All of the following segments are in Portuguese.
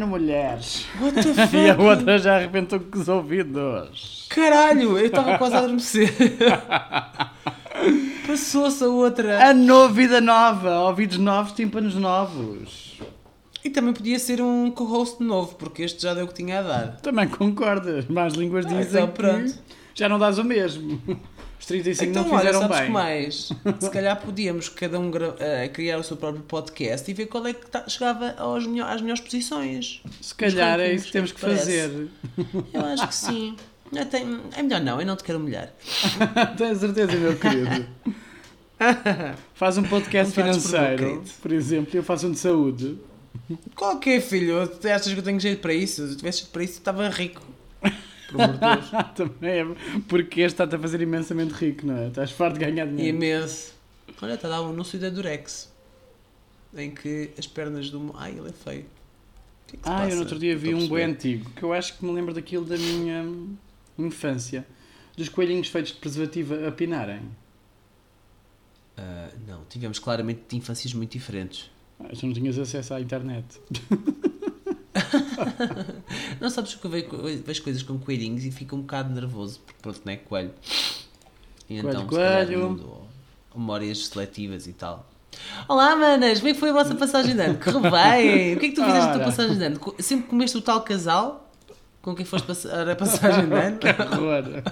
ano, mulheres. What the fuck? E a outra já arrebentou com os ouvidos. Caralho, eu estava quase a adormecer. Passou-se a outra. A novo, vida nova, ouvidos novos, tímpanos novos. E também podia ser um co-host novo, porque este já deu o que tinha a dar. Também concordas, mais línguas Ah, dizem então pronto. que já não dás o mesmo. Os 35 Então, não olha, fizeram sabes bem. que mais? Se calhar podíamos cada um eh, criar o seu próprio podcast e ver qual é que tá- chegava aos melhor- às melhores posições. Se calhar é isso que temos que parece? fazer. Eu acho que sim. Tenho- É melhor não, eu não te quero humilhar. Tenho certeza, meu querido. Faz um podcast por financeiro, por exemplo, eu faço um de saúde. Qualquer é, filho, tu achas que eu tenho jeito para isso? Se eu tivesse jeito para isso, estava rico. Por amor de Deus. Também é porque este está-te a fazer imensamente rico, não é? Estás farto de ganhar dinheiro. imenso. Olha, está a dar um anúncio da Durex. Em que as pernas do. Ai, ele é feio. Que é que Ah, passa? eu no outro dia vi um bem antigo, que eu acho que me lembro daquilo da minha infância. Dos coelhinhos feitos de preservativa a pinarem. Ah, não, tivemos claramente de infâncias muito diferentes. Ah, Tu não tinhas acesso à internet. Não sabes que eu vejo, coisas com coelhinhos e fico um bocado nervoso, porque pronto, não é coelho. E Coelho, então, coelho. memórias seletivas e tal. Olá, manas, como é que foi a vossa passagem de ano? Correu bem? O que é que tu fizeste na tua passagem de ano? Sempre comeste o tal casal com quem foste passar a passagem de ano? Horror.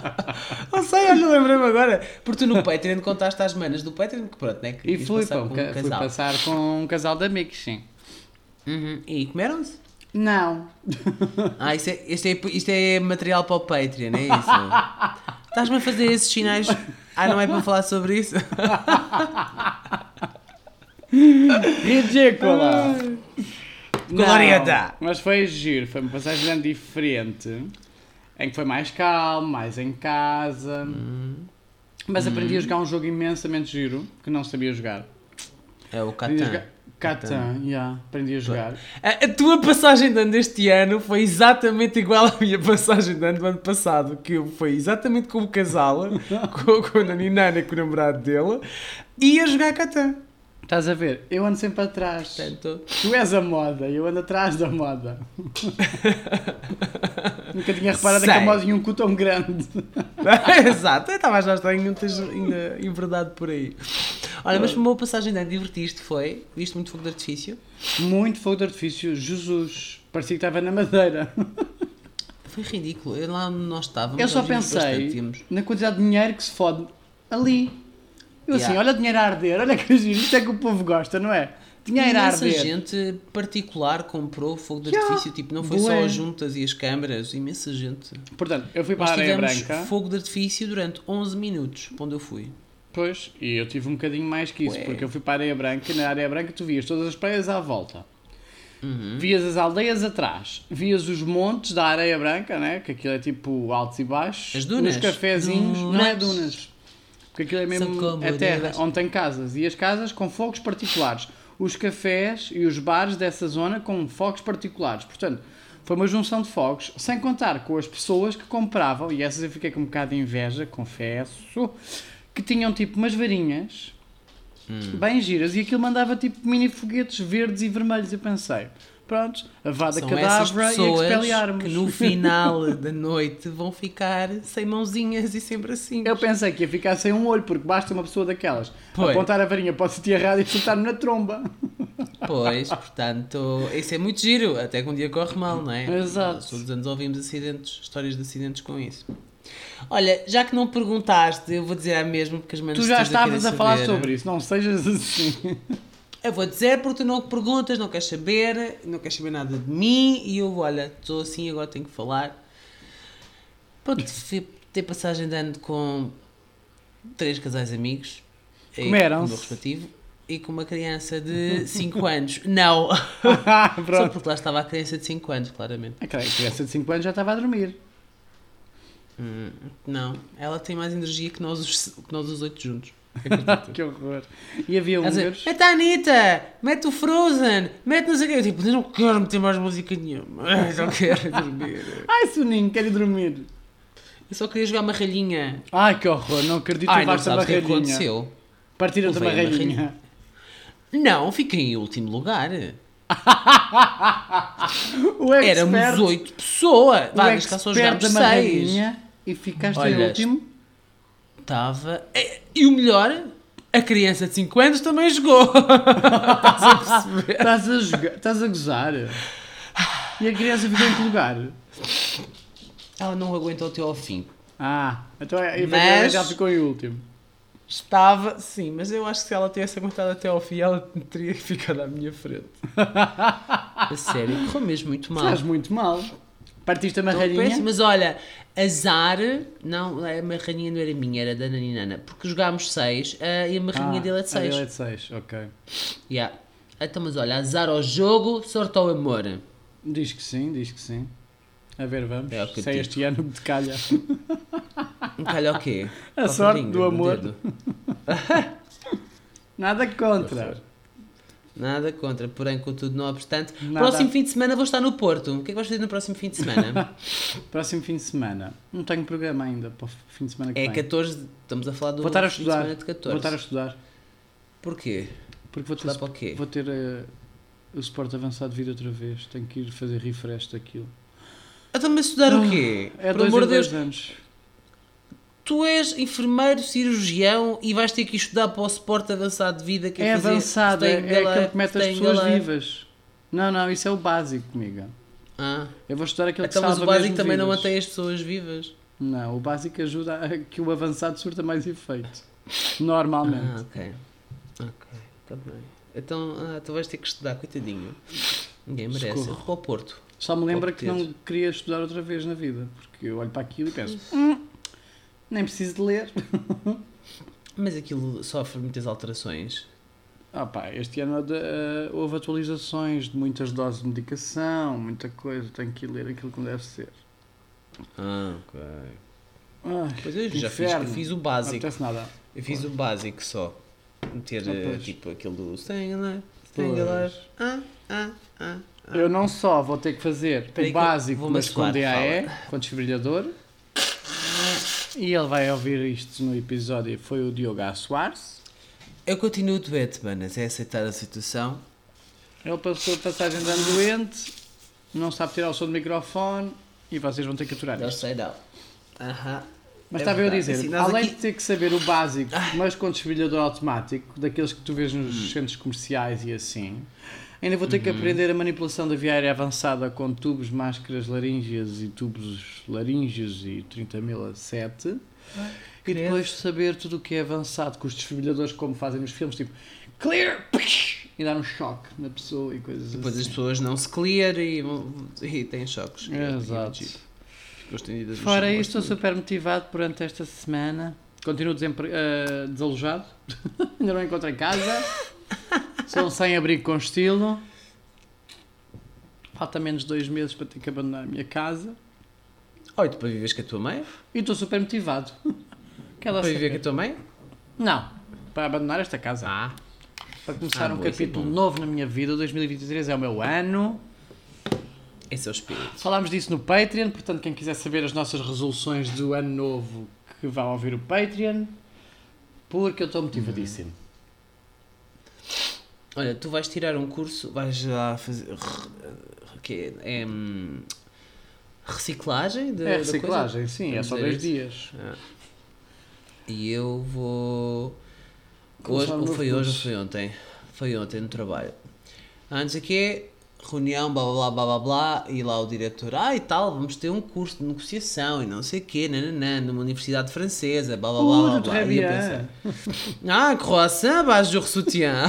Não sei, olha, lembrei-me agora. Porque tu no Patreon contaste às manas do Patreon que pronto, né? Que E fui, passar um com um fui casal. passar com um casal de amigos, sim. Uhum. E comeram-se? Não. Ah, isto é, isto, é, isto é material para o Patreon, é isso? Estás-me a fazer esses sinais? Ah, não é para falar sobre isso? Ridícula! Glorieta! Mas foi giro, foi uma passagem diferente, em que foi mais calmo, mais em casa. Mas aprendi a jogar um jogo imensamente giro, que não sabia jogar. É o a Catan. jogar- Catan, yeah, aprendi a jogar. A, a tua passagem de ano deste ano foi exatamente igual à minha passagem de ano do ano passado, que eu- foi exatamente com o casal, com, com a Naninana, com o namorado dele, e a jogar Catan. Estás a ver? Eu ando sempre atrás. Portanto, Tu és a moda, eu ando atrás da moda. Nunca tinha reparado Sei. que a moda tinha um cu tão grande. Exato, estava achar estranho ainda enverdado por aí. Olha, mas foi uma boa passagem de ano, divertiste, foi? Viste muito fogo de artifício? Muito fogo de artifício, Jesus. Parecia que estava na madeira. Foi ridículo, eu lá nós estávamos. Eu só bastante, pensei na quantidade de dinheiro que se fode ali. Eu assim, Yeah. olha o dinheiro a arder, olha que giro, isto é que o povo gosta, não é? Dinheiro a Imensa arder. gente particular comprou fogo de Yeah. artifício, tipo, não foi só Bué. as juntas e as câmaras, imensa gente. Portanto, eu fui para Nós a areia branca. fogo de artifício durante 11 minutos, para onde eu fui. Pois, e eu tive um bocadinho mais que isso, Ué. porque eu fui para a areia branca e na areia branca tu vias todas as praias à volta. Uhum. Vias as aldeias atrás, vias os montes da areia branca, né? que aquilo é tipo altos e baixos. As dunas. Os cafezinhos, não é Dunas. dunas. Porque aquilo é mesmo São como é terra, dunas. onde tem casas. E as casas com fogos particulares. Os cafés e os bares dessa zona com fogos particulares. Portanto, foi uma junção de fogos, sem contar com as pessoas que compravam, e essas eu fiquei com um bocado de inveja, confesso, que tinham tipo umas varinhas Hum. bem giras e aquilo mandava tipo mini foguetes verdes e vermelhos. Eu pensei, pronto, a vada São cadabra e expeliarmos. que no final da noite vão ficar sem mãozinhas e sem bracinhos. Eu pensei que ia ficar sem um olho, porque basta uma pessoa daquelas Pois. apontar a varinha para o sítio errado e chutar-me na tromba. Pois, portanto, isso é muito giro, até que um dia corre mal, não é? Exato. Nós Todos os anos ouvimos acidentes, histórias de acidentes com isso. Olha, já que não perguntaste, eu vou dizer a mesma, porque as manas Tu já estavas a falar sobre isso, não sejas assim. Eu vou dizer porque tu não perguntas, não queres saber, não queres saber nada de mim e eu, olha, estou assim, agora tenho que falar. Pronto, fui ter passagem de ano com três casais amigos. e- Comeram-se. com o meu respectivo. E com uma criança de 5 anos. Não! Ah, Só porque lá estava a criança de 5 anos, claramente. Aquela criança de 5 anos já estava a dormir. Hum, não, ela tem mais energia que nós os, que nós os oito juntos. que horror. E havia Ela húngaros. mete a Anitta, mete o Frozen, mete não sei o quê. Eu tipo, eu não quero meter mais música nenhuma. Eu só quero dormir. Ai, Soninho, quero ir dormir. Eu só queria jogar uma ralhinha. Ai, que horror, não acredito Ai, que não sabes o que é aconteceu? Partiram-te a Levei a barralhinha. Não, fiquei em último lugar. O expert, Éramos oito pessoas. Vá, neste caso só jogámos da seis. e ficaste Olha, em último. Estava. E o melhor, a criança de 5 anos também jogou. Estás a perceber? Estás a jogar, estás a gozar. E a criança ficou em que lugar? Ela não aguentou até ao fim. Ah, então é, Mas- já ficou em último. Estava, sim, mas eu acho que se ela tivesse aguentado até ao fim, ela teria ficado à minha frente. a sério, correu mesmo muito mal. Estás muito mal. Partiste a marradinha. mas olha, azar, não, a marradinha não era minha, era da Naninana, porque jogámos 6 e a marradinha Ah, dele é de a dele 6. é de 6, ok. Yeah. Então, mas olha, azar ao jogo, sorte ao amor. Diz que sim, diz que sim. A ver, vamos. É o que eu Se é digo. este ano de calha. Calha o quê? A Qual sorte do amor. Nada contra. Nada contra, porém, contudo, não obstante. Nada. Próximo fim de semana vou estar no Porto. O que é que vais fazer no próximo fim de semana? Próximo fim de semana. Não tenho programa ainda para o fim de semana que é vem. 14, estamos a falar do Vou estar a fim de estudar. semana de 14. Vou estar a estudar. Porquê? Porque vou ter, Estudar para o quê? vou ter eh, o suporte avançado de vida outra vez. Tenho que ir fazer refresh daquilo. Então, mas estudar o quê? É Por dois amor de Deus, anos. Tu és enfermeiro, cirurgião e vais ter que estudar para o suporte avançado de vida que É fazer avançado, é, é alive, que mete as pessoas vivas. Não, não, isso é o básico, amiga. Ah. Eu vou estudar aquele Então, que mas salva o básico também não mantém as pessoas vivas. Não, o básico ajuda a que o avançado surta mais efeito. Normalmente. Ah, ok. Ok, está bem. Então, ah, tu vais ter que estudar, coitadinho. Ninguém merece. Socorro. Eu vou para o Porto. Só me lembra que não queria estudar outra vez na vida. Porque eu olho para aquilo e penso, "Hum, nem preciso de ler. Mas aquilo sofre muitas alterações. Ah pá, este ano eh, houve atualizações de muitas doses de medicação, muita coisa. Tenho que ir ler aquilo como deve ser. Ah, ok. Pois eu já fiz, eu fiz o Não básico. acontece nada. Eu fiz o básico só. Meter Ah, eh, pois. tipo aquele do Pois. Alive. Ah, ah, ah. ah. Eu não só vou ter que fazer o básico, mas com DAE, com desfibrilhador. E ele vai ouvir isto no episódio. Foi o Diogo A. Soares. Eu continuo doente, manas. É aceitar a situação. Ele passou a passagem de ano doente, não sabe tirar o som do microfone e vocês vão ter que aturar Não isto. sei não. Aham. Mas É estava eu a verdade. dizer, Assim, nós além aqui- de ter que saber o básico, mas com desfibrilhador automático, daqueles que tu vês nos Hum. centros comerciais e assim, ainda vou ter que Uhum. aprender a manipulação da via aérea avançada com tubos, máscaras laríngeas e tubos laríngeos e 30.007. E credo. depois saber tudo o que é avançado com os desfibrilhadores, como fazem nos filmes, tipo clear e dar um choque na pessoa e coisas Depois assim. as pessoas não se clear e, e têm choques. É, E- e- exato. e- no Fora gosto estou super motivado durante esta semana. Continuo desempre... eh, desalojado. Ainda não encontrei casa. Sou um sem-abrigo com estilo. Falta menos de dois meses para ter que abandonar a minha casa. Oh, e tu para viveres com a tua mãe? E estou super motivado. Para viver com a tua mãe? Não, para abandonar esta casa. Ah. Para começar Ah, um boa, é capítulo novo na minha vida. 2023 é o meu ano. Esse é o espírito. Falámos disso no Patreon, portanto, quem quiser saber as nossas resoluções do ano novo, que vá ouvir o Patreon, porque eu estou motivadíssimo. Olha, tu vais tirar um curso, vais lá fazer. que é, hum, reciclagem? De, É reciclagem, sim, é Vamos só dizer dois isso? dias. E eu vou. Hoje, ou foi hoje ou curso. foi ontem? Foi ontem no trabalho. Antes aqui, reunião, blá blá blá blá blá e lá o diretor, ah e tal, vamos ter um curso de negociação e não sei o quê, nananã, numa universidade francesa, blá blá blá blá. Blá. E eu pensei, ah, croissant, bonjour soutien.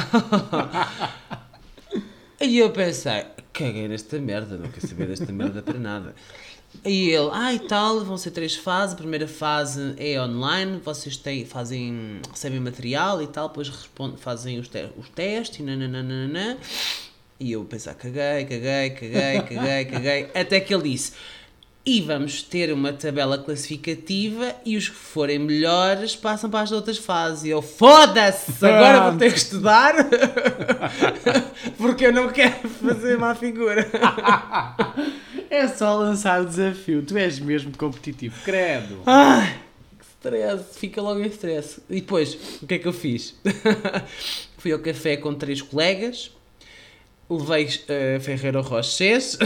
E eu pensei, caguei nesta merda, não quero saber desta merda para nada. E ele, ah e tal, vão ser três fases. A primeira fase é online, vocês têm, fazem, recebem material e tal, depois respondem, fazem os, te os testes e nananana. E eu pensar, caguei, caguei, caguei, caguei, caguei. Até que ele disse, e vamos ter uma tabela classificativa e os que forem melhores passam para as outras fases. E eu, foda-se, agora vou ter que estudar porque eu não quero fazer má figura. É só lançar o desafio. Tu és mesmo competitivo, credo. Ai, que stress, fica logo em stress. E depois, o que é que eu fiz? Fui ao café com três colegas levei uh, Ferreiro Rochês,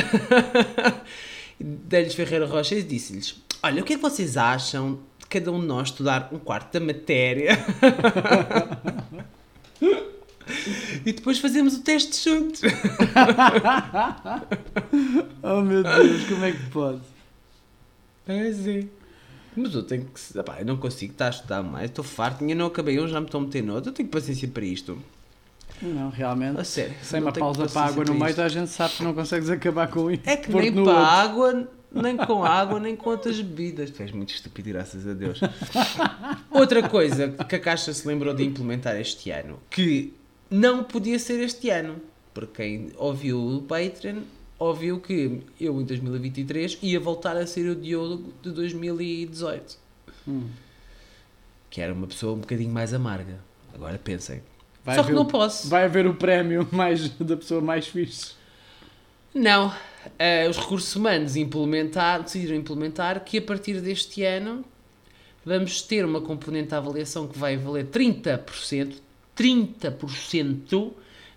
dei-lhes Ferreiro Rochês e disse-lhes: Olha, o que é que vocês acham de cada um de nós estudar um quarto da matéria? e depois fazemos o teste juntos. oh meu Deus, como é que pode? É assim. Mas eu tenho que. Epá, eu não consigo estar a estudar mais, estou farto, ainda não acabei um, já me estou a meter no outro. Eu tenho paciência para isto. Não, realmente. A sério. Sem uma pausa para a água no meio, a gente sabe que não consegues acabar com isso. É que nem para outro. a água, nem com água, nem com outras bebidas. Tu és muito estúpido, graças a Deus. Outra coisa que a Caixa se lembrou de implementar este ano, que não podia ser este ano, porque quem ouviu o Patreon ouviu que eu em 2023 ia voltar a ser o Diogo de 2018. Hum. Que era uma pessoa um bocadinho mais amarga. Agora pensem. Vai Só que não o- posso. Vai haver o prémio mais, da pessoa mais fixe. Não. Eh, os recursos humanos implementar, decidiram implementar que a partir deste ano vamos ter uma componente de avaliação que vai valer 30%, 30%,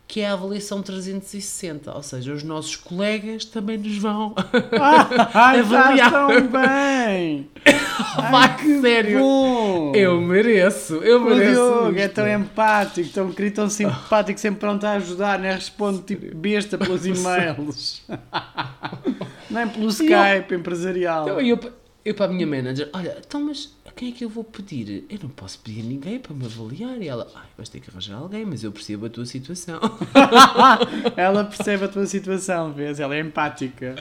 que é a avaliação 360. Ou seja, os nossos colegas também nos vão Ai, Avaliar. estás tão bem! Vai, sério. Bom! Eu mereço, eu O mereço. Diogo é tão empático, tão querido, tão simpático, sempre pronto a ajudar, nem responde tipo besta pelos e-mails. Nem pelo Skype empresarial. Então, eu, eu para a minha manager, olha, então mas a quem é que eu vou pedir? Eu não posso pedir ninguém para me avaliar. E ela, ai, vais ter que arranjar alguém, mas eu percebo a tua situação. Ela percebe a tua situação, vês? Ela é empática.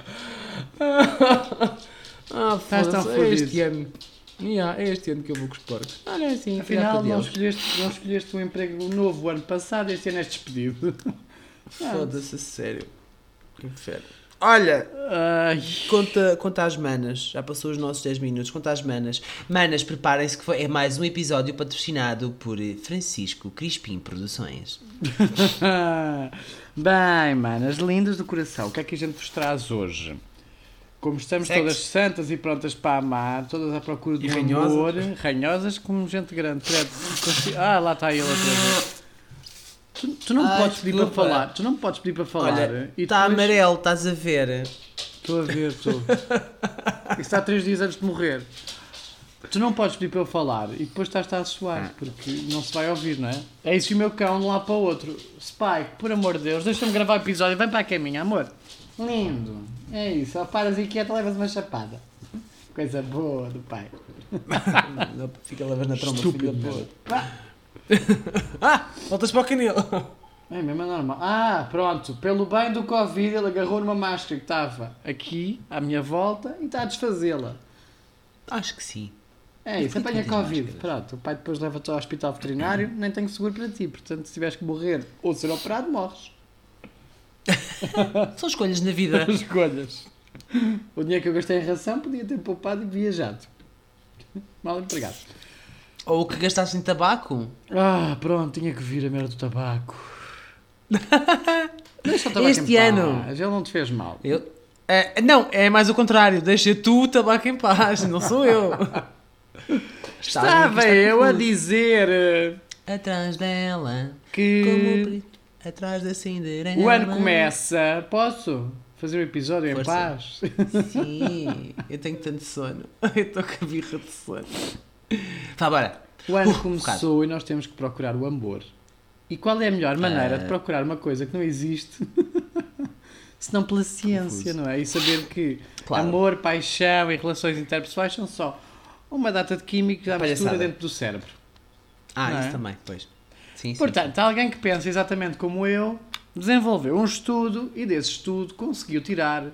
ah, Estás tão foda-se, é este ano. Yeah, é este ano que eu vou com os porcos. Olha assim, Afinal, não escolheste, não escolheste um emprego novo o ano passado, este ano és despedido. Foda-se, a sério. Que inferno. Olha, Ai, conta, conta às manas. Já passou os nossos 10 minutos. Conta às manas. Manas, preparem-se que foi- é mais um episódio patrocinado por Francisco Crispim Produções. Bem, manas, lindas do coração, o que é que a gente vos traz hoje? Como estamos Sexo. todas santas e prontas para amar, todas à procura de E um ranhosas. amor, ranhosas como gente grande. credo. Ah, lá está ele outra vez. Tu, tu não Ai, podes pedir para desculpa. falar, tu não podes pedir para falar. Olha, e está depois- amarelo, estás a ver? Estou a ver, estou. Isso está três dias antes de morrer. Tu não podes pedir para eu falar e depois estás a suar, porque não se vai ouvir, não é? É isso e o meu cão de um lado para o outro. Spike, por amor de Deus, deixa-me gravar o episódio, vem para a caminha, amor. Lindo. É isso, só paras e quieta, levas uma chapada. Coisa boa do pai. Não, Fica levando na tromba, filha da. Ah, voltas para o canil. É mesmo é normal. Ah, pronto. Pelo bem do Covid, ele agarrou numa máscara que estava aqui, à minha volta, e está a desfazê-la. Acho que sim. É isso, E apanha Covid. máscaras? Pronto, o pai depois leva-te ao hospital veterinário, nem tenho seguro para ti. Portanto, se tiveres que morrer ou ser operado, morres. São escolhas na vida. Escolhas. O dinheiro que eu gastei em ração podia ter poupado e viajado. Mal empregado. Ou o que gastaste em tabaco. Ah, pronto, tinha que vir a merda do tabaco. Deixa o tabaco Este em ano. paz, Ele não te fez mal. Eu... É, não, é mais o contrário. Deixa tu o tabaco em paz, não sou eu. Estava eu a dizer eh, Atrás dela, o que preto, atrás da Cinderela. o ano começa. Posso fazer o episódio em Força. paz? Sim, eu tenho tanto sono. Eu estou com a birra de sono. Vá, bora. O ano Uh, começou e nós temos que procurar o amor. E qual é a melhor maneira Ah. de procurar uma coisa que não existe? Senão pela ciência, Confuso. não é? E saber que Claro. amor, paixão e relações interpessoais são só uma data de químicos à mistura dentro do cérebro. Ah, Não isso é? também, pois. Sim, sim. Portanto, alguém que pensa exatamente como eu desenvolveu um estudo e desse estudo conseguiu tirar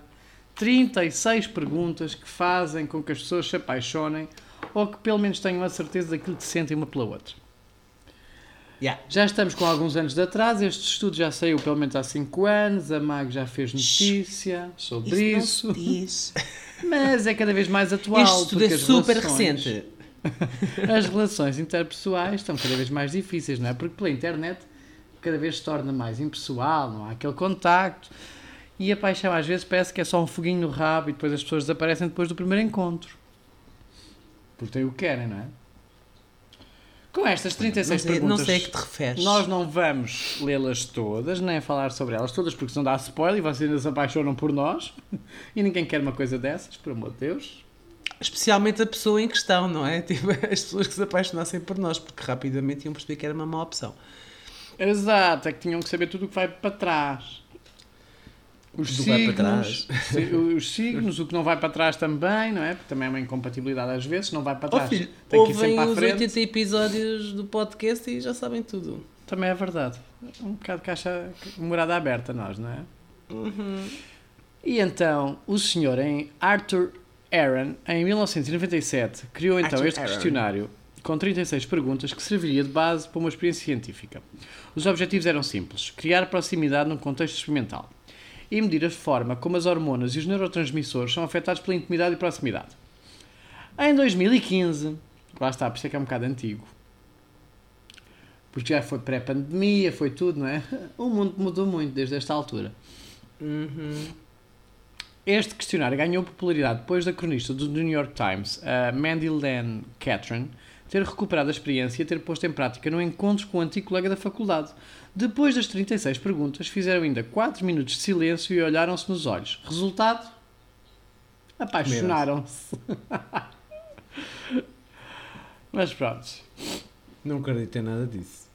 36 perguntas que fazem com que as pessoas se apaixonem ou que pelo menos tenham a certeza daquilo que sentem uma pela outra. Yeah. Já estamos com alguns anos de atraso, este estudo já saiu pelo menos há 5 anos, a MAG já fez notícia sobre Isso isso, mas é cada vez mais atual. Este estudo é super relações- recente. As relações interpessoais estão cada vez mais difíceis, não é? Porque pela internet cada vez se torna mais impessoal, não há aquele contacto e a paixão às vezes parece que é só um foguinho no rabo e depois as pessoas desaparecem depois do primeiro encontro. Porque têm o que querem, não é? Com estas 36 Não sei, perguntas, não sei a que te referes. nós não vamos lê-las todas, nem falar sobre elas todas, porque senão dá spoiler e vocês ainda se apaixonam por nós. E ninguém quer uma coisa dessas, por amor de Deus. Especialmente a pessoa em questão, não é? Tipo, as pessoas que se apaixonassem por nós, porque rapidamente iam perceber que era uma má opção. Exato, é que tinham que saber tudo o que vai para trás. Os Tudo vai para signos, si- os signos, o que não vai para trás também, não é? Porque também é uma incompatibilidade às vezes, não vai para Oh, trás. filho, tem que ir sempre à os frente. 80 episódios do podcast e já sabem tudo. Também é verdade. Um bocado de caixa morada aberta, nós, não é? Uhum. E então, o senhor em Arthur Aaron, em 1997, criou então Arthur este Aaron. questionário com 36 perguntas que serviria de base para uma experiência científica. Os objetivos eram simples: criar proximidade num contexto experimental e medir a forma como as hormonas e os neurotransmissores são afetados pela intimidade e proximidade. Em 2015, lá está, por isso é que é um bocado antigo, porque já foi pré-pandemia, foi tudo, não é? O mundo mudou muito desde esta altura. Uhum. Este questionário ganhou popularidade depois da cronista do New York Times, Mandy Lane Catron, ter recuperado a experiência e ter posto em prática no encontro com um antigo colega da faculdade. Depois das 36 perguntas, fizeram ainda 4 minutos de silêncio e olharam-se nos olhos. Resultado? Apaixonaram-se. Mas pronto. Não acredito em nada disso.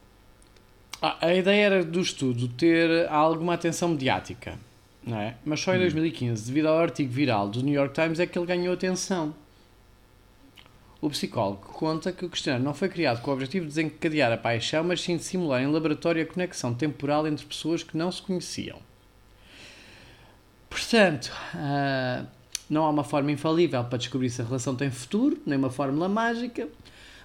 Ah, a ideia era do estudo ter alguma atenção mediática, não é? Mas só em 2015, devido ao artigo viral do New York Times, é que ele ganhou atenção. O psicólogo conta que o questionário não foi criado com o objetivo de desencadear a paixão, mas sim de simular em laboratório a conexão temporal entre pessoas que não se conheciam. Portanto, ah, não há uma forma infalível para descobrir se a relação tem futuro, nem uma fórmula mágica,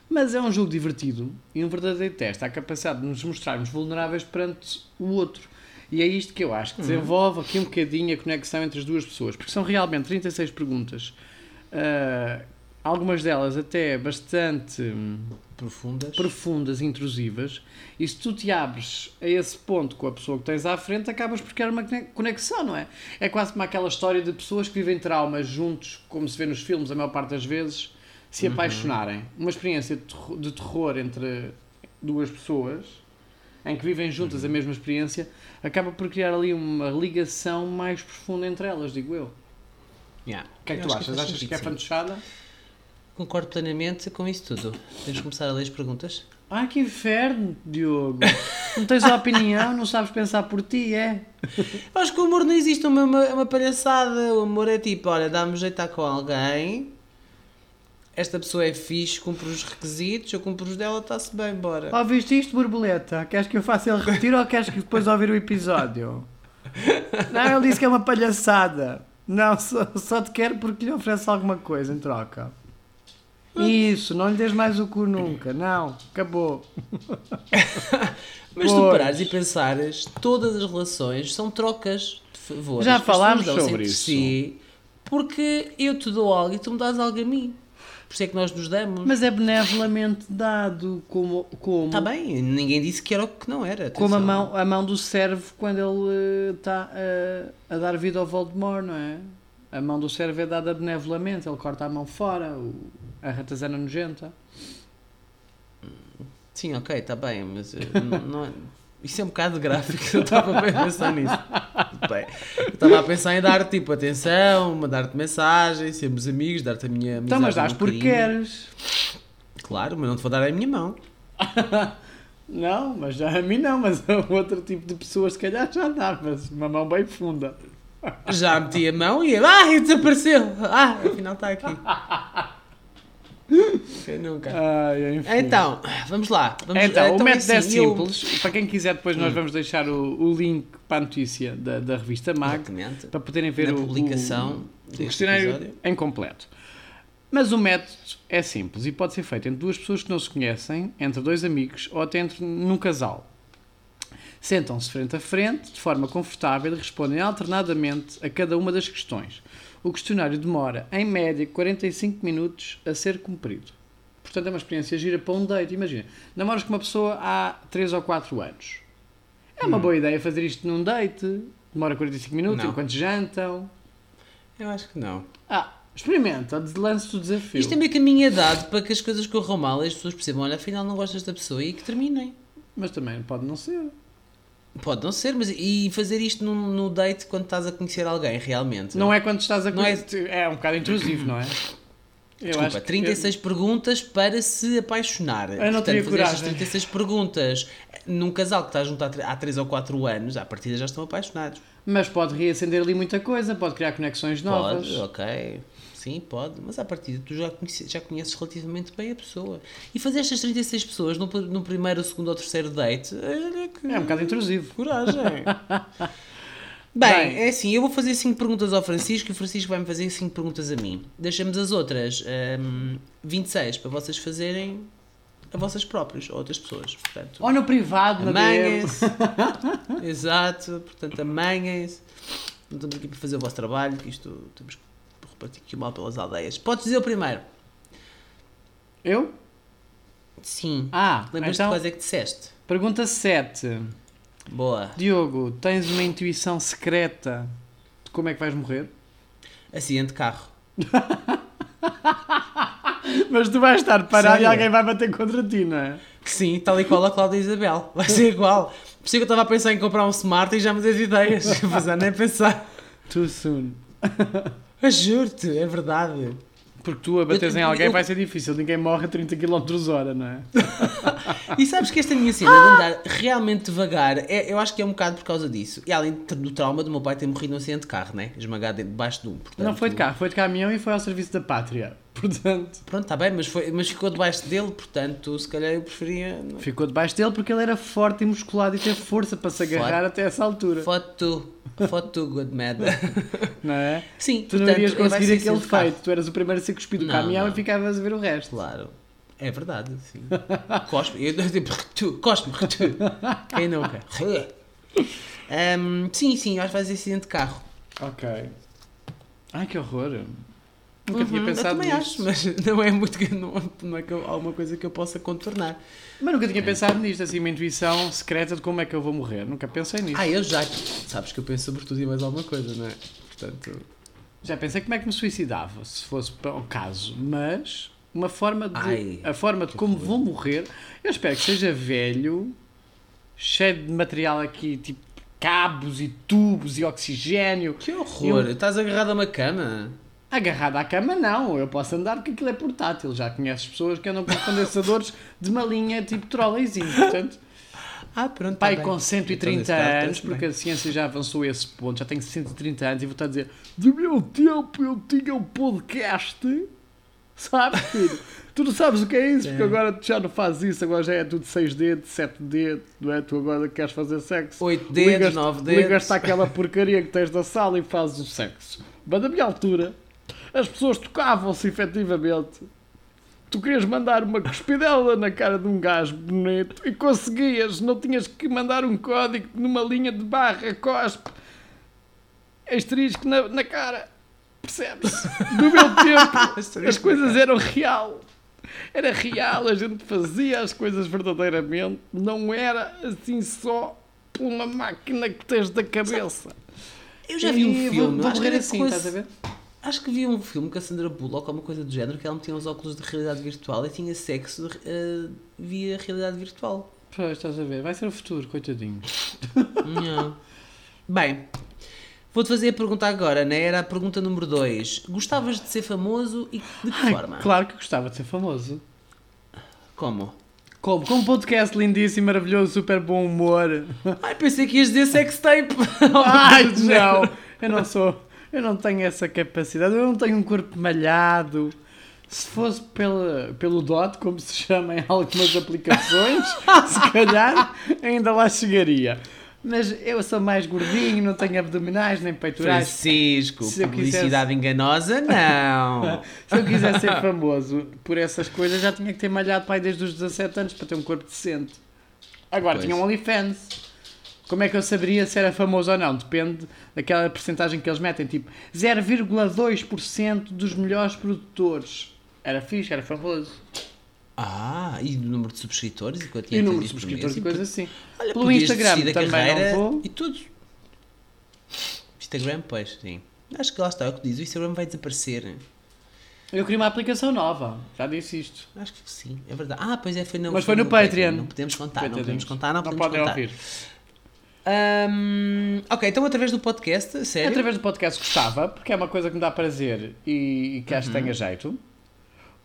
mas é um jogo divertido e um verdadeiro teste à capacidade de nos mostrarmos vulneráveis perante o outro. E é isto que eu acho que desenvolve aqui um bocadinho a conexão entre as duas pessoas, porque são realmente 36 perguntas, ah, algumas delas até bastante Profundas. profundas intrusivas, e se tu te abres a esse ponto com a pessoa que tens à frente, acabas por criar uma cone- conexão, não é? É quase como aquela história de pessoas que vivem traumas juntos, como se vê nos filmes a maior parte das vezes, se apaixonarem. Uma experiência de terro- de terror entre duas pessoas, em que vivem juntas a mesma experiência, acaba por criar ali uma ligação mais profunda entre elas, digo eu. Yeah. O que é que Eu tu achas? faz Achas que é fantochada? Concordo plenamente com isso tudo. Temos de começar a ler as perguntas? Ai, que inferno, Diogo. Não tens opinião, não sabes pensar por ti, é? Acho que o amor não existe, é uma, uma, palhaçada. O amor é tipo, olha, dá-me jeito a com alguém. Esta pessoa é fixe, cumpre os requisitos, eu cumpro os dela, está-se bem, bora. Ouviste isto, borboleta? Queres que eu faça ele retiro ou queres que depois ouvir o episódio? Não, ele disse que é uma palhaçada. Não, só, só te quero porque lhe oferece alguma coisa em troca. Isso, não lhe des mais o cu nunca. Não, acabou. Mas se tu Pois. parares e pensares, todas as relações são trocas de favores. Já As pessoas falámos dão-se sobre entre isso. Si, porque eu te dou algo e tu me dás algo a mim. Por isso é que nós nos damos. Mas é benevolamente dado como, como, Está bem, ninguém disse que era o que não era. como a, atenção. mão, a mão do servo quando ele está a, dar vida ao Voldemort, não é? A mão do servo é dada benevolamente, ele corta a mão fora, o, a ratazana nojenta. Sim, ok, está bem, mas eh, não, não é- isso é um bocado gráfico, eu estava bem a pensar nisso. Bem, eu estava a pensar em dar tipo atenção, mandar-te mensagem, sermos amigos, dar-te a minha amizade. Então, mas dás porque carinho. queres. Claro, mas não te vou dar a minha mão. Não, mas já a mim não, mas a outro tipo de pessoas se calhar já dá, mas uma mão bem funda. Já meti a mão e ah, e desapareceu. Ah, afinal está aqui. Nunca. Ai, enfim. Então, vamos lá. Vamos, Então, o método é assim, eu- Hum. simples. Para quem quiser, depois nós vamos deixar o, o link para a notícia da, da revista MAG Exatamente. para poderem ver Na o, publicação o, o questionário episódio. em completo. Mas o método é simples e pode ser feito entre duas pessoas que não se conhecem, entre dois amigos ou até entre num casal. Sentam-se frente a frente, de forma confortável, e respondem alternadamente a cada uma das questões. O questionário demora, em média, 45 minutos a ser cumprido. Portanto, é uma experiência gira para um date. Imagina, namoras com uma pessoa há 3 ou 4 anos. É uma boa ideia fazer isto num date. Demora 45 minutos Não. enquanto jantam. Eu acho que não. Ah, Experimenta, lance o desafio. Isto é meio caminho dado para que as coisas corram mal e as pessoas percebam, olha, afinal não gostas da pessoa e que terminem. Mas também pode não ser. Pode não ser, mas e fazer isto no, no date quando estás a conhecer alguém, realmente? Não é quando estás a Não é- conhecer. É... um bocado intrusivo, não é? Eu Desculpa, 36 perguntas para se apaixonar. não Portanto, teria fazer coragem. 36 perguntas num casal que está junto há 3 ou 4 anos, à partida já estão apaixonados. Mas pode reacender ali muita coisa, pode criar conexões novas. Pode, ok. Sim, pode. Mas à partida tu já conheces, já conheces relativamente bem a pessoa. E fazer estas 36 pessoas no, no primeiro, segundo ou terceiro date, olha que É um bocado intrusivo. coragem. Bem, Bem. é assim, eu vou fazer 5 perguntas ao Francisco e o Francisco vai-me fazer 5 perguntas a mim. Deixamos as outras hum, 26 para vocês fazerem a vossas próprias, ou outras pessoas. Portanto, Ou no privado, amanhem-se. Exato, portanto, amanhem-se. Não estamos aqui para fazer o vosso trabalho, que isto temos que repartir aqui mal pelas aldeias. Podes dizer o primeiro? Eu? Sim. Ah, Lembras-te então, de quais é que disseste? pergunta 7. Boa. Diogo, tens uma intuição secreta de como é que vais morrer? Acidente de carro. Mas tu vais estar parado Sério? e alguém vai bater contra ti, não é? Sim, tal e qual a Cláudia Isabel. Vai ser igual. Por isso é que eu estava a pensar em comprar um Smart e já me dei as ideias. Mas nem pensar. Too soon. Juro-te, é verdade. Porque tu a bateres Eu- em alguém eu- vai ser difícil. Ninguém morre a 30 km hora, não é? E sabes que esta minha cena de andar realmente devagar, é- eu acho que é um bocado por causa disso. E além do trauma do meu pai ter morrido num acidente de carro, né? Esmagado debaixo de um. Portanto, Não foi de carro, foi de caminhão e foi ao serviço da pátria. Portanto, Pronto, está bem, mas, foi, mas ficou debaixo dele, portanto, se calhar eu preferia. não- ficou debaixo dele porque ele era forte e musculado e teve força para se agarrar Forte. até essa altura. Foto, foto good man. Não é? Sim, Tu não portanto, irias vai conseguir aquele feito. Tu eras o primeiro a ser cuspido do Não, caminhão não. e ficavas a ver o resto. Claro. É verdade, sim. Cospe. Eu, tipo, tu, cospe, tu. Quem nunca? Ahm, sim, sim, acho que vai ser acidente de carro. Ok. Ai, que horror. Nunca tinha Uhum, pensado eu também nisto. acho, mas não é muito não, não é que eu- alguma coisa que eu possa contornar. Mas nunca tinha pensado nisto, assim, uma intuição secreta de como é que eu vou morrer. Nunca pensei nisso. Ah, eu já. Sabes que eu penso sobre tudo e mais alguma coisa, não é? Portanto. Já pensei como é que me suicidava, se fosse para o caso, mas uma forma de, Ai, a forma de como vou morrer, eu espero que seja velho, cheio de material aqui, tipo cabos e tubos e oxigênio, Que horror! Estás agarrado a uma cama? Agarrado à cama não, eu posso andar porque aquilo é portátil, já conheces pessoas que andam com condensadores de uma linha tipo trolleyzinho, portanto, Ah, pronto. pai tá com bem. 130 Então, caso, anos, porque bem. a ciência já avançou a esse ponto, já tenho 130 anos e vou estar a dizer do meu tempo eu tinha um podcast, sabes filho? Tu não sabes o que é isso, porque agora tu já não fazes isso, agora já é tudo 6 dedos, 7 dedos, não é? Tu agora queres fazer sexo. Oito dedos, Ligas- nove dedos. Ligas-te àquela porcaria que tens da sala e fazes o sexo. Mas na minha altura, as pessoas tocavam-se efetivamente. Tu querias mandar uma cuspidela na cara de um gajo bonito e conseguias, não tinhas que mandar um código numa linha de barra, cospe, asterisco na, na cara. Percebes? No meu tempo, as coisas eram real. Era real, a gente fazia as coisas verdadeiramente, não era assim só por uma máquina que tens da cabeça. Eu já vi um E filme. Vou, vou acho, que morrer era assim, estás a ver? Acho que vi um filme com a Sandra Bullock ou uma coisa do género que ela metia uns óculos de realidade virtual e tinha sexo eh, via realidade virtual. Pois, estás a ver? Vai ser o futuro, coitadinho. Não. Bem, vou-te fazer a pergunta agora, né? Era a pergunta número 2. Gostavas de ser famoso e de que Ai, forma? claro que gostava de ser famoso. Como? Como? Com um podcast lindíssimo, maravilhoso, super bom humor. Ai, pensei que ias dizer sextape. Ai, não! Eu não sou. Eu não tenho essa capacidade. Eu não tenho um corpo malhado. Se fosse pela, pelo DOT, como se chama em algumas aplicações, se calhar ainda lá chegaria. Mas eu sou mais gordinho, não tenho abdominais nem peitorais. Francisco, Se publicidade enganosa, não. Se eu quiser ser famoso por essas coisas, já tinha que ter malhado pai desde os 17 anos para ter um corpo decente. Agora Pois. tinha um OnlyFans. Como é que eu saberia se era famoso ou não? Depende daquela porcentagem que eles metem, tipo 0,2% dos melhores produtores. Era fixe, era famoso. Ah, e o número de subscritores? E, E o número de subscritores e mês? coisas assim. Olha, Pelo Instagram também não vou. E tudo. Instagram, pois, sim. Acho que lá está, é o que diz. O Instagram vai desaparecer. Eu queria uma aplicação nova, já disse isto. Acho que sim, é verdade. Ah, pois é, foi no, Mas foi no Patreon. Não podemos contar, não podemos contar, não, Não podemos podem contar. ouvir. Ahm, ok, então através do podcast, sério? Através do podcast gostava, porque é uma coisa que me dá prazer e, e que acho que tenha jeito.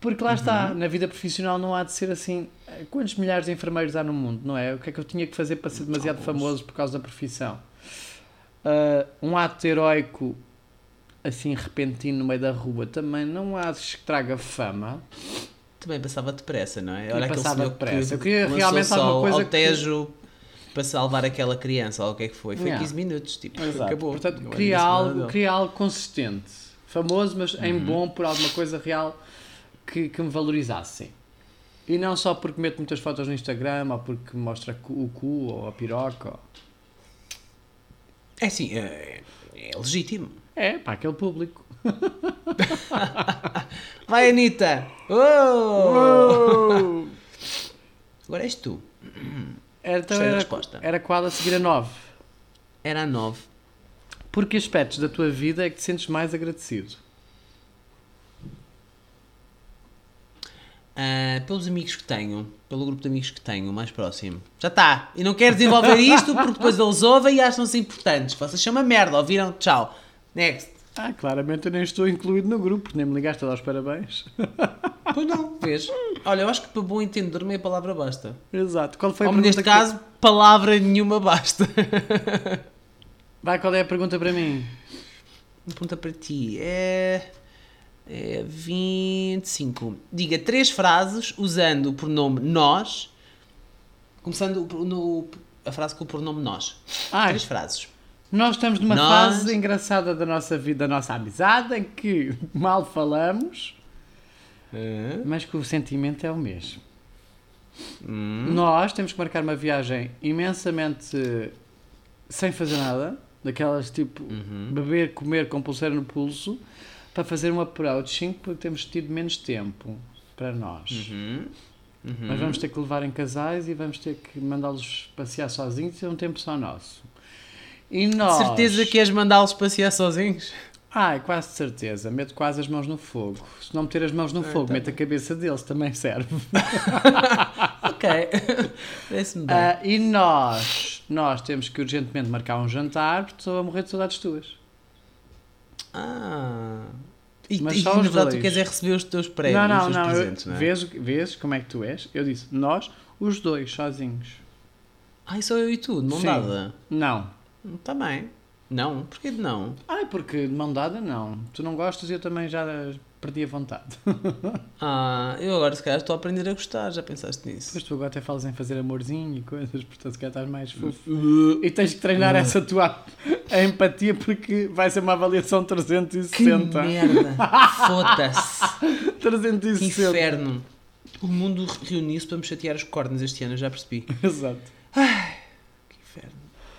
Porque lá está, na vida profissional não há de ser assim. Quantos milhares de enfermeiros há no mundo, não é? O que é que eu tinha que fazer para ser demasiado famoso por causa da profissão? Ah, um ato heroico assim repentino no meio da rua também não há de que traga fama. Também passava depressa, não é? Aquele passava depressa. que Eu queria realmente alguma coisa ao que- Tejo para salvar aquela criança, ou o que é que foi? Foi Yeah. 15 minutos, tipo, Exato. acabou. Portanto, nada algo, queria algo consistente, famoso, mas Uhum. em bom por alguma coisa real que, que me valorizasse. E não só porque meto muitas fotos no Instagram ou porque mostra o cu ou a piroca. ou- É sim, é, é legítimo. É, para aquele público. Vai, Anitta! Oh! Agora és tu. Era, então era, resposta. era qual a seguir a 9. Era a 9. Por que aspectos da tua vida é que te sentes mais agradecido? Ah, pelos amigos que tenho, pelo grupo de amigos que tenho, mais próximo. Já está. E não quero desenvolver isto porque depois eles ouvem e acham-se importantes. Vocês chamam merda, ouviram? Tchau. Next. Ah, claramente eu nem estou incluído no grupo, nem me ligaste a dar os parabéns. Pois não, vês? Olha, eu acho que para bom entender meia palavra basta. Exato. Qual foi a Ou pergunta neste que- caso, palavra nenhuma basta. Vai, qual é a pergunta para mim? Pergunta para ti. É. É 25. Diga três frases usando o pronome nós. Começando no, a frase com o pronome nós. Ah, Três frases. Nós estamos numa Nós- fase engraçada da nossa vida, da nossa amizade, em que mal falamos, mas que o sentimento é o mesmo. Hum. Nós temos que marcar uma viagem imensamente sem fazer nada, daquelas tipo Uhum. beber, comer com pulseira no pulso, para fazer um approaching, porque temos tido menos tempo para nós. Uhum. Uhum. Mas vamos ter que levar em casais e vamos ter que mandá-los passear sozinhos e ter um tempo só nosso. E nós... Certeza que és mandá-los passear sozinhos? Ai, quase de certeza. Meto quase as mãos no fogo. Se não meter as mãos no fogo, meto a cabeça deles, também serve. Ok. Parece-me bem. Ah, e nós, nós temos que urgentemente marcar um jantar porque estou a morrer de saudades tuas. Ah. E, Mas e só na os verdade tu queres é receber os teus prémios, não, não, os não. eu- presentes, não é? vês, vês como é que tu és? Eu disse, nós, os dois, sozinhos. Ai, só eu e tu, Sim. dada. Não. Bem. Não, porquê de não? Ai, porque de mão dada, não. Tu não gostas e eu também já perdi a vontade. Ah, eu agora se calhar estou a aprender a gostar, já pensaste nisso? Depois tu agora até falas em fazer amorzinho e coisas, portanto se calhar estás mais fofo. E tens que treinar essa tua empatia porque vai ser uma avaliação Que 360. merda! Foda-se! Que 360. inferno! O mundo reuniu-se para me chatear os cornos este ano, eu já percebi. Exato. Que inferno.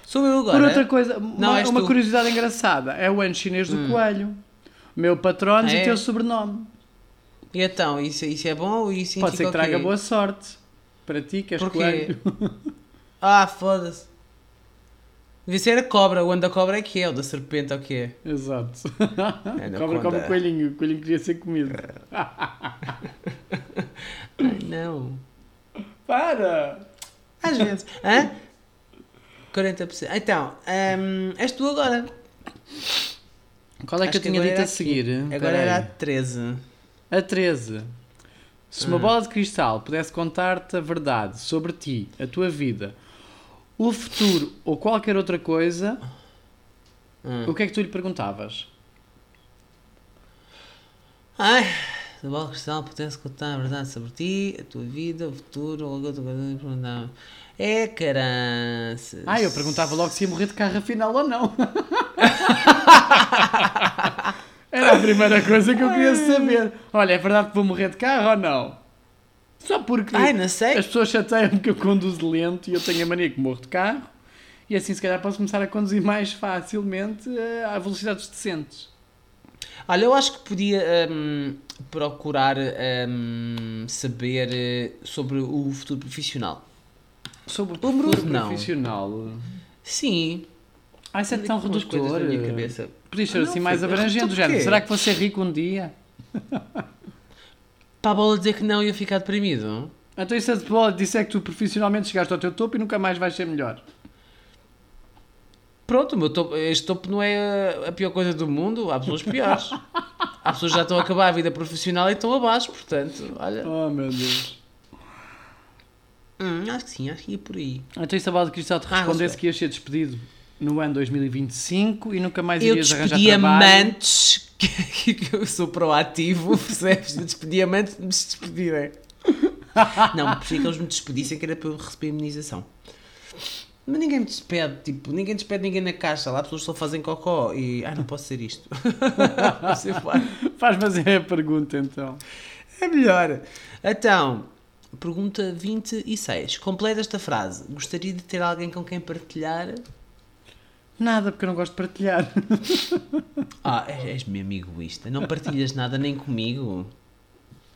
Sou eu agora? Por outra coisa, uma, és uma tu. curiosidade engraçada é o ano chinês do coelho. Meu patrono Ah, e é? teu sobrenome. E então, isso, isso é bom ou isso Pode ser que traga boa sorte para ti, que és Porquê? coelho. Ah, foda-se. Devia ser a cobra, o ano da cobra é que é, o da serpente é o que é. Exato. Anaconda. Cobra o coelhinho. O coelhinho queria ser comido. Ai, não. Para! Às vezes. Hã? 40%. Então, hum, és tu agora. Qual é que Acho eu tinha dito a seguir? aqui. Agora Peraí. era a 13. A 13. Se uma Hum. bola de cristal pudesse contar-te a verdade sobre ti, a tua vida, o futuro ou qualquer outra coisa, Hum. o que é que tu lhe perguntavas? Ai, se a bola de cristal pudesse contar a verdade sobre ti, a tua vida, o futuro, ou outra coisa, perguntava. É caranças. Ah, eu perguntava logo se ia morrer de carro afinal ou não. Era a primeira coisa que eu queria saber. Olha, é verdade que vou morrer de carro ou não? Só porque Ai, não sei. as pessoas chateiam-me que eu conduzo lento e eu tenho a mania que morro de carro. E assim, se calhar, posso começar a conduzir mais facilmente eh, a velocidades decentes. Olha, eu acho que podia hum, procurar hum, saber eh, sobre o futuro profissional. Sobre O Bruno, não. profissional. Sim. Ah, isso é tão as coisas redutor. na minha cabeça. Podias ser Ah, assim mais abrangente, do género. Será que vou ser rico um dia? Para a bola dizer que não ia ficar deprimido. Então isso é de bola, disser que tu profissionalmente chegaste ao teu topo e nunca mais vais ser melhor. Pronto, meu topo, este topo não é a, a pior coisa do mundo. Há pessoas piores. Há pessoas que já estão a acabar a vida profissional e estão abaixo, portanto, olha. Oh meu Deus. Hum, acho que sim, acho que ia por aí. Então isso a bola de cristal te Ah, respondesse que ias ser despedido no ano 25 e nunca mais Eu irias arranjar trabalho. antes que, que eu sou proativo, percebes? Eu despedia-me antes de me despedirem. Não, prefiro que eles me despedissem que era para eu receber a imunização. Mas ninguém me despede, tipo, ninguém despede ninguém na caixa. Lá pessoas só fazem cocó e. Ah, não posso ser isto. Você vai. Faz fazer a pergunta então. É melhor. Então, pergunta 26. Completa esta frase. Gostaria de ter alguém com quem partilhar. Nada, porque eu não gosto de partilhar. Ah, és, és mesmo egoísta. Não partilhas nada nem comigo.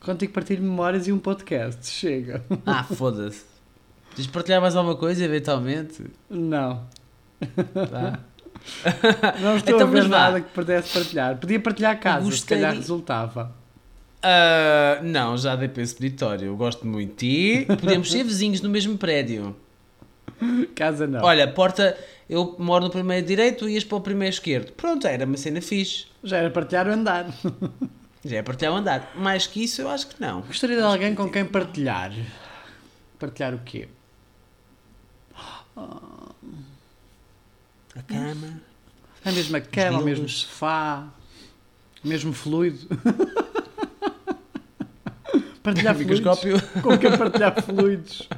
Contigo partilho memórias e um podcast. Chega. Ah, foda-se. Tens de partilhar mais alguma coisa, eventualmente? Não. Tá? Não estou Então, a ver nada que pudesse partilhar. Podia partilhar casa, se Gostaria- calhar resultava. Ah, não, já dei para esse peditório. Eu gosto muito de ti. Podemos ser vizinhos no mesmo prédio. Casa não. Olha, porta... Eu moro no primeiro direito e ias para o primeiro esquerdo. Pronto, era uma cena fixe. Já era partilhar o andar. Já é partilhar o andar. Mais que isso, eu acho que não. Gostaria de alguém com quem partilhar. Partilhar o quê? A cama. A mesma cama, o mesmo sofá, o mesmo fluido. Partilhar fluidos. Com quem partilhar fluidos.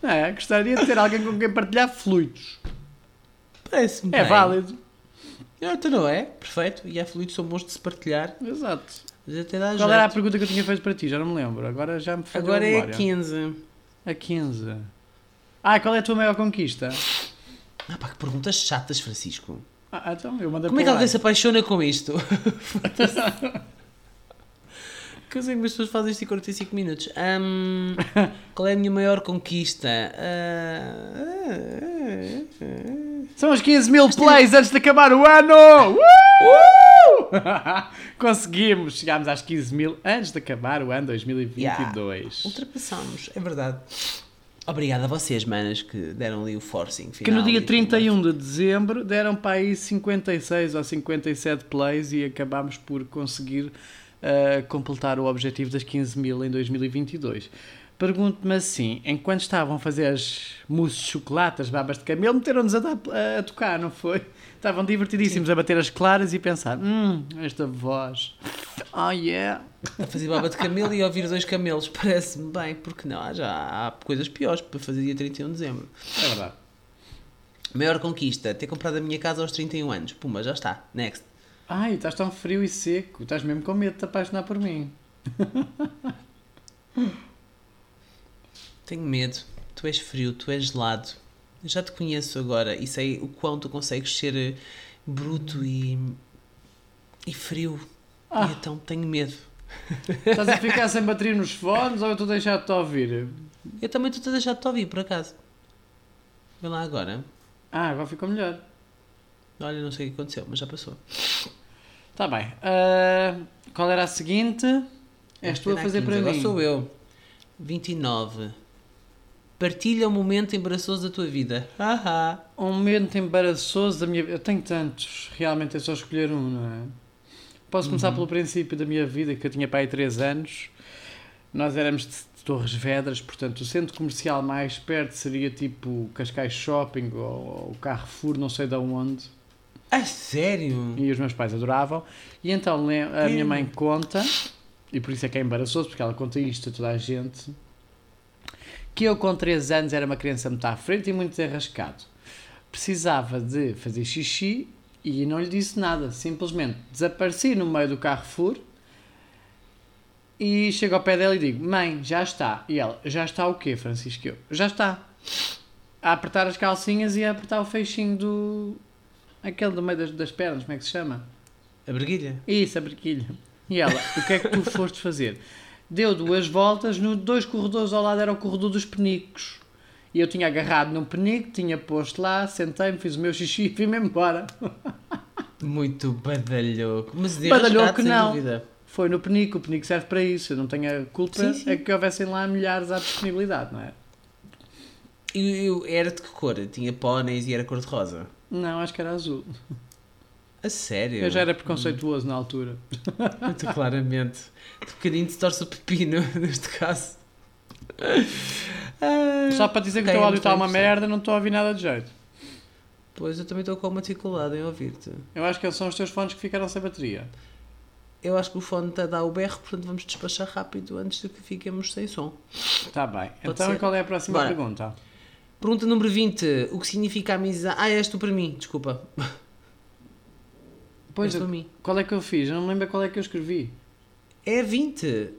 Não é? Gostaria de ter alguém com quem partilhar fluidos. Parece-me É bem. válido. Então não é? Perfeito. E há fluidos são bons de se partilhar. Exato. Qual era a jeito. pergunta que eu tinha feito para ti? Já não me lembro. Agora já me falhou Agora a é memória. 15. A 15. Ah, qual é a tua maior conquista? Ah pá, que perguntas chatas, Francisco. Ah, então eu mandei Como é que alguém se apaixona com isto? que eu sei que as pessoas fazem isto em 45 minutos. Ahm, qual é a minha maior conquista? Ah. São os 15 mil plays antes de acabar o ano! Uh! Conseguimos! Chegámos às 15 mil antes de acabar o ano 2022. Ultrapassamos, é verdade. Obrigado a vocês, manas, que deram ali o forcing Que final. no dia e tudo 31 de dezembro deram para aí 56 ou 57 plays e acabámos por conseguir ah, completar o objetivo das 15 mil em 2022. Pergunto-me assim, enquanto estavam a fazer as mousses de chocolate, as babas de camelo, meteram-nos a, dar- a tocar, não foi? Estavam divertidíssimos a bater as claras e pensar, hum, esta voz, oh yeah. A fazer baba de camelo e a ouvir dois camelos. Parece-me bem, porque não? Há Já há coisas piores para fazer dia 31 de dezembro. É verdade. Maior conquista, ter comprado a minha casa aos 31 anos. Puma, já está. Next. Ai, estás tão frio e seco, estás mesmo com medo de te apaixonar por mim. Tenho medo. Tu és frio, tu és gelado. Eu já te conheço agora e sei o quão tu consegues ser eh, bruto e. e frio. Ah. E então tenho medo. Estás a ficar sem bateria nos fones ou eu estou a deixar-te ouvir? Eu também estou a deixar de te ouvir, por acaso. Vê lá agora. Ah, agora ficou melhor. Olha, não sei o que aconteceu, mas já passou. Está bem. Ah, qual era a seguinte? És tu a fazer para agora mim. sou eu. 29. Partilha um momento embaraçoso da tua vida. Haha. Um momento embaraçoso da minha vida. Eu tenho tantos. Realmente é só escolher um, não é? Posso começar pelo princípio da minha vida, que eu tinha aí 3 anos. Nós éramos de Torres Vedras, portanto, o centro comercial mais perto seria tipo Cascais Shopping ou o Carrefour, não sei de onde. A sério? E os meus pais adoravam. E então a minha mãe conta, e por isso é que é embaraçoso, porque ela conta isto a toda a gente, que eu com 3 anos era uma criança muito à frente e muito desenrascado. Precisava de fazer xixi e não lhe disse nada. Simplesmente desapareci no meio do Carrefour e chego ao pé dela e digo: Mãe, já está. E ela: Já está o quê, Francisco? Eu: Já está. A apertar as calcinhas e a apertar o feixinho do. Aquele do meio das, das pernas, como é que se chama? A briguilha? Isso, a brequilha. E ela, o que é que tu foste fazer? Deu duas voltas, no dois corredores ao lado era o corredor dos penicos. E eu tinha agarrado num penico, tinha posto lá, sentei-me, fiz o meu xixi e vim-me embora. Muito badalhoco. Mas Badalhoco sem não. dúvida. foi no Penico. O Penico serve para isso. Eu não tenho a culpa Sim, sim. é que houvessem lá milhares à disponibilidade, não é? E eu, era de que cor? Tinha póneis e era cor-de-rosa. Não, acho que era azul. A sério? Eu já era preconceituoso na altura. Muito claramente. De bocadinho se torce o pepino, neste caso. Ah, Só para dizer que o teu áudio está uma merda, não estou a ouvir nada de jeito. Pois eu também estou com uma dificuldade em ouvir-te. Eu acho que são os teus fones que ficaram sem bateria. Eu acho que o fone está a dar o berro, portanto vamos despachar rápido antes de que fiquemos sem som. Está bem. Pode então, ser. qual é a próxima Bora. pergunta? Pergunta número 20. O que significa amizade? Ah, és tu para mim, desculpa. Pois, és para mim. qual é que eu fiz? Eu não me lembro qual é que eu escrevi. É 20.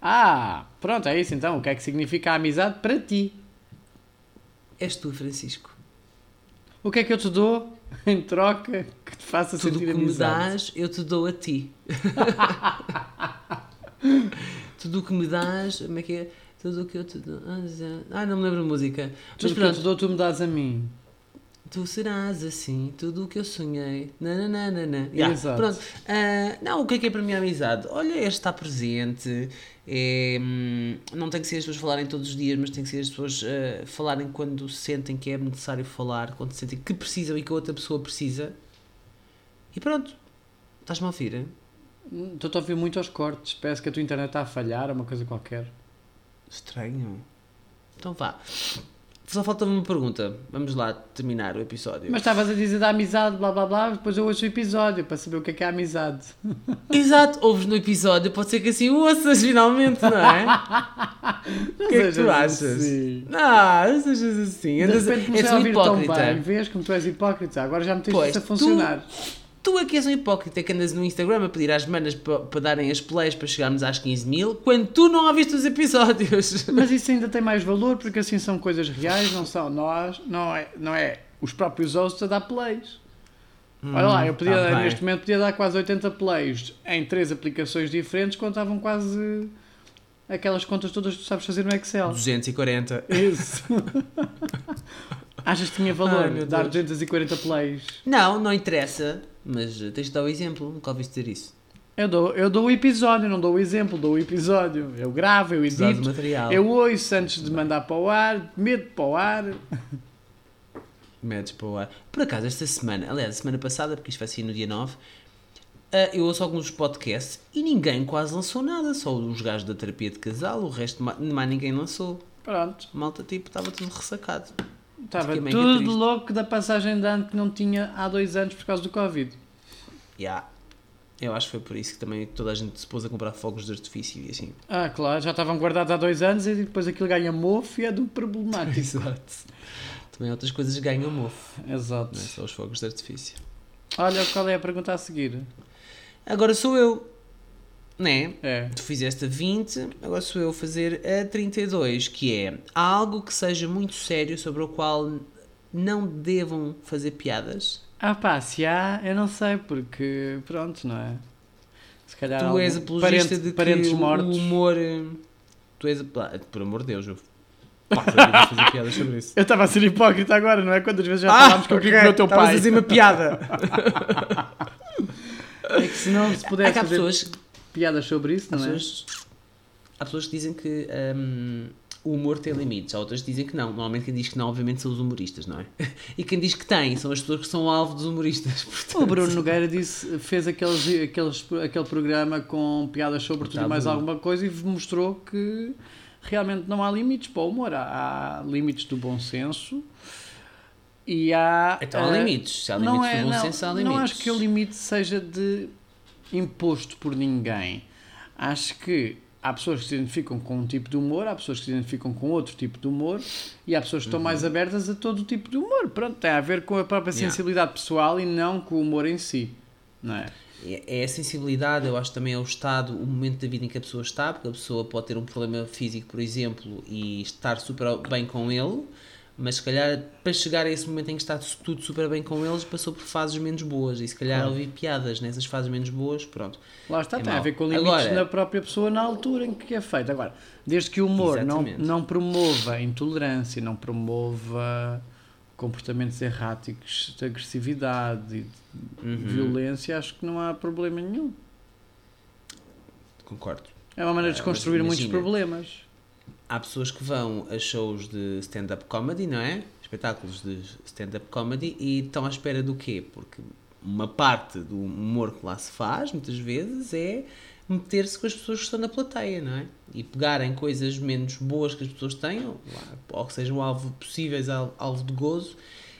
Ah, pronto, é isso então. O que é que significa a amizade para ti? És tu, Francisco. O que é que eu te dou em troca que te faça Tudo o sentir que me amizade? dás, eu te dou a ti. Tudo o que me dás, como é que é? Tudo o que eu te dou. Ah, não me lembro a música. Tudo Mas o que eu te pronto, dou, tu me dás a mim. tu serás assim, tudo o que eu sonhei. Nananana. Yeah, Exato. Pronto. Ah, não, o que é que é para mim a amizade? Olha, é estar presente. É, hum, não tem que ser as pessoas falarem todos os dias, mas tem que ser as pessoas ah, falarem quando sentem que é necessário falar, quando sentem que precisam e que a outra pessoa precisa. E pronto. Estás-me a ouvir? Hum, Estou-te a ouvir muito aos cortes. Parece que a tua internet está a falhar, uma coisa qualquer. Estranho. Então vá. Só falta-me uma pergunta. Vamos lá terminar o episódio. Mas estavas a dizer da amizade, blá blá blá, depois eu ouço o episódio para saber o que é que é a amizade. Exato, ouves no episódio, pode ser que assim o ouças finalmente, não é? O que é que tu achas? assim. Não, não sejas assim. De repente comecei és a um ouvir tão bem, hipócrita. vês como tu és hipócrita, agora já me tens Pois, a funcionar. Tu é que és um hipócrita que andas no Instagram a pedir às manas para, para darem as plays para chegarmos às 15 mil, quando tu não ouviste os episódios. Mas isso ainda tem mais valor porque assim são coisas reais, não são nós, não é, não é os próprios hosts a dar plays. Olha lá, eu podia, tá neste momento podia dar quase 80 plays em três aplicações diferentes quando estavam quase aquelas contas todas que tu sabes fazer no Excel. 240. Isso. Achas que tinha valor Ai, dar Deus. 240 plays? Não, não interessa, mas eh, tens de dar o exemplo, nunca ouviste dizer isso. Eu dou, eu dou o episódio, não dou o exemplo, dou o episódio. Eu gravo, eu edito, eu ouço antes de mandar para o ar, medo para o ar. Medes para o ar. Por acaso, esta semana, aliás, a semana passada, porque isto vai sair no dia 9, ah, eu ouço alguns podcasts e ninguém quase lançou nada, só os gajos da terapia de casal, o resto ma- mais ninguém lançou. Pronto. Malta, tipo, estava tudo ressacado. Estava tudo triste. louco da passagem de ano que não tinha há dois anos por causa do Covid. Yeah. Eu acho que foi por isso que também toda a gente se pôs a comprar fogos de artifício e assim. Ah, claro, já estavam guardados há dois anos e depois aquilo ganha mofo e é do problemático. Exato. Também outras coisas ganham mofo, Exato. não é só os fogos de artifício. Olha qual é a pergunta a seguir. Agora sou eu, né? É. Tu fizeste a 20, agora sou eu a fazer a 32, que é algo que seja muito sério sobre o qual não devam fazer piadas. Ah pá, se há, eu não sei, porque pronto, não é? Se calhar tu és apologista parente- de que parentes mortos. o humor. eh, Tu és. a- Por amor de Deus, eu. Eu estava a ser hipócrita agora, não é? Quantas vezes já Ah, falámos que eu queria o teu estavas pai? a dizer uma piada. É que se não se pudesse cá fazer pessoas, piadas sobre isso, há, não é? pessoas, há pessoas que dizem que hum, o humor tem limites, há outras que dizem que não. Normalmente quem diz que não, obviamente, são os humoristas, não é? E quem diz que tem são as pessoas que são alvo dos humoristas. Portanto, O Bruno Nogueira disse, fez aqueles, aqueles, aquele programa com piadas sobre tudo e mais alguma coisa e mostrou que realmente não há limites para o humor. Há, há limites do bom senso e há. Então há eh, limites. Se há não limites é, do bom não, senso, há limites. Não acho que o limite seja de imposto por ninguém. Acho que há pessoas que se identificam com um tipo de humor, há pessoas que se identificam com outro tipo de humor e há pessoas que estão mais abertas a todo tipo de humor. Pronto, tem a ver com a própria Yeah. sensibilidade pessoal e não com o humor em si. Não é? É é a sensibilidade, eu acho também é o estado, o momento da vida em que a pessoa está, porque a pessoa pode ter um problema físico, por exemplo, e estar super bem com ele, mas se calhar para chegar a esse momento em que está tudo super bem com eles, passou por fases menos boas e se calhar Claro. ouvir piadas nessas fases menos boas, pronto. Lá está, É tem a mau. ver com limites Agora- da própria pessoa na altura em que é feito. Agora, desde que o humor não, Exatamente. não promova intolerância, não promova comportamentos erráticos de agressividade e de Uhum. violência, acho que não há problema nenhum. concordo. É uma maneira de Ah, construir mas muitos problemas. Há pessoas que vão a shows de stand-up comedy, não é? Espetáculos de stand-up comedy e estão à espera do quê? Porque uma parte do humor que lá se faz, muitas vezes, é meter-se com as pessoas que estão na plateia, não é? E pegarem coisas menos boas que as pessoas tenham, ou que sejam alvo, possíveis al- alvo de gozo,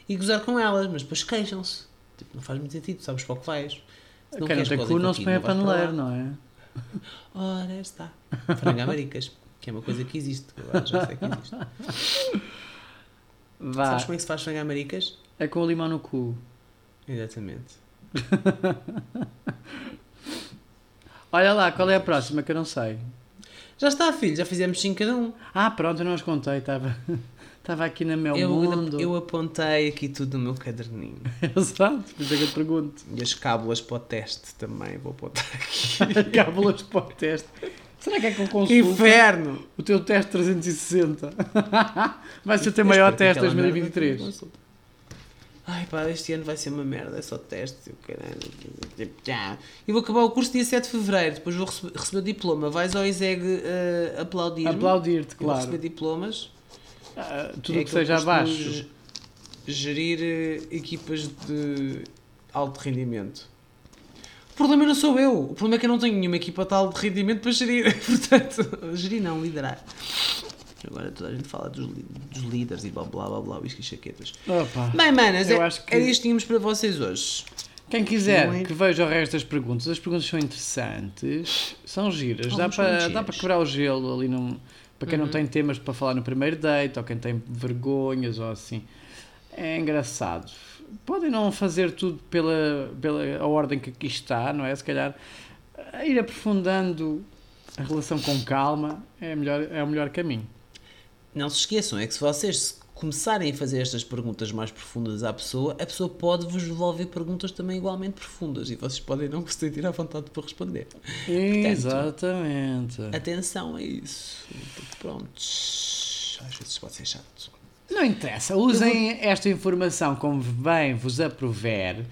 e gozar com elas, mas depois queixam-se. Tipo, não faz muito sentido, sabes para o que vais. Se Quem não queres tem gozem cu não se põe a paneleiro, não é? Ora, está. Frangamaricas, que é uma coisa que existe. Agora já sei que existe. Vá, Sabes como é que se faz frangamaricas? é com o limão no cu. Exatamente. Olha lá, qual é a próxima que eu não sei? Já está, filho, já fizemos 5 cada um. Ah, pronto, eu não os contei, estava estava aqui na meu Eu, mundo. eu apontei aqui tudo no meu caderninho. Exato, por isso é que eu te pergunto. E as cábulas para o teste também vou apontar aqui. Cábulas para o teste. Será que é que consulta? inferno! O teu teste 360. Vai ser o teu Eu maior que teste aquela merda 2023. tenha consulta. Ai pá, este ano vai ser uma merda, é só teste. Eu, caralho. Tipo. Eu vou acabar o curso dia 7 de Fevereiro, depois vou receber, receber o diploma. Vais ao ISEG uh, aplaudir-me. Aplaudir-te, Eu Vou receber claro. diplomas. Ah, tudo o É que aquele seja abaixo. ge- Gerir eh, equipas de alto rendimento. O problema não sou eu. O problema é que eu não tenho nenhuma equipa de alto rendimento para gerir. Portanto, gerir não, liderar. Agora toda a gente fala dos, dos líderes e blá blá blá blá, whisky e chaquetas. Opa. Bem, manas, Eu é, acho que- era isto que tínhamos para vocês hoje. Quem quiser Não é? que veja o resto das perguntas, as perguntas são interessantes, são giras, dá para, dá para quebrar o gelo ali num, para quem não Uhum. tem temas para falar no primeiro date, ou quem tem vergonhas ou assim. É engraçado. Podem não fazer tudo pela, pela a ordem que aqui está, não é? Se calhar a ir aprofundando a relação com calma é, melhor, é o melhor caminho. Não se esqueçam, é que se vocês começarem a fazer estas perguntas mais profundas à pessoa, a pessoa pode vos devolver perguntas também igualmente profundas e vocês podem não se sentir à vontade para responder. Exatamente. Atenção a isso. Prontos. Às vezes pode ser chato. Não interessa, usem esta informação como bem vos aprover.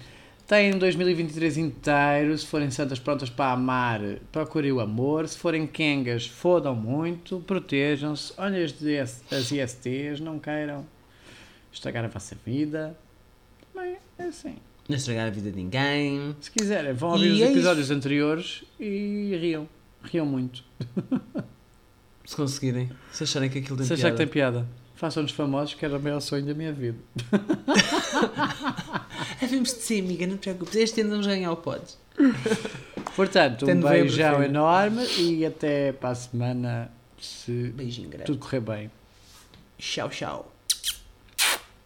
Têm 2023 inteiro, se forem santas prontas para amar, procurem o amor. Se forem kengas, fodam muito, protejam-se. Olhem as, ISTs, não queiram estragar a vossa vida. Bem, é assim. Não estragar a vida de ninguém. Se quiserem, vão ouvir E os é episódios anteriores e riam. Riam muito. Se conseguirem. Se acharem que aquilo tem Se piada. que tem piada, façam-nos famosos, que era o maior sonho da minha vida. Havemos de ser, amiga, não te preocupes. Este ano vamos ganhar o podes. Portanto, um beijão enorme e até para a semana, se Beijinho tudo correr bem. Tchau, tchau.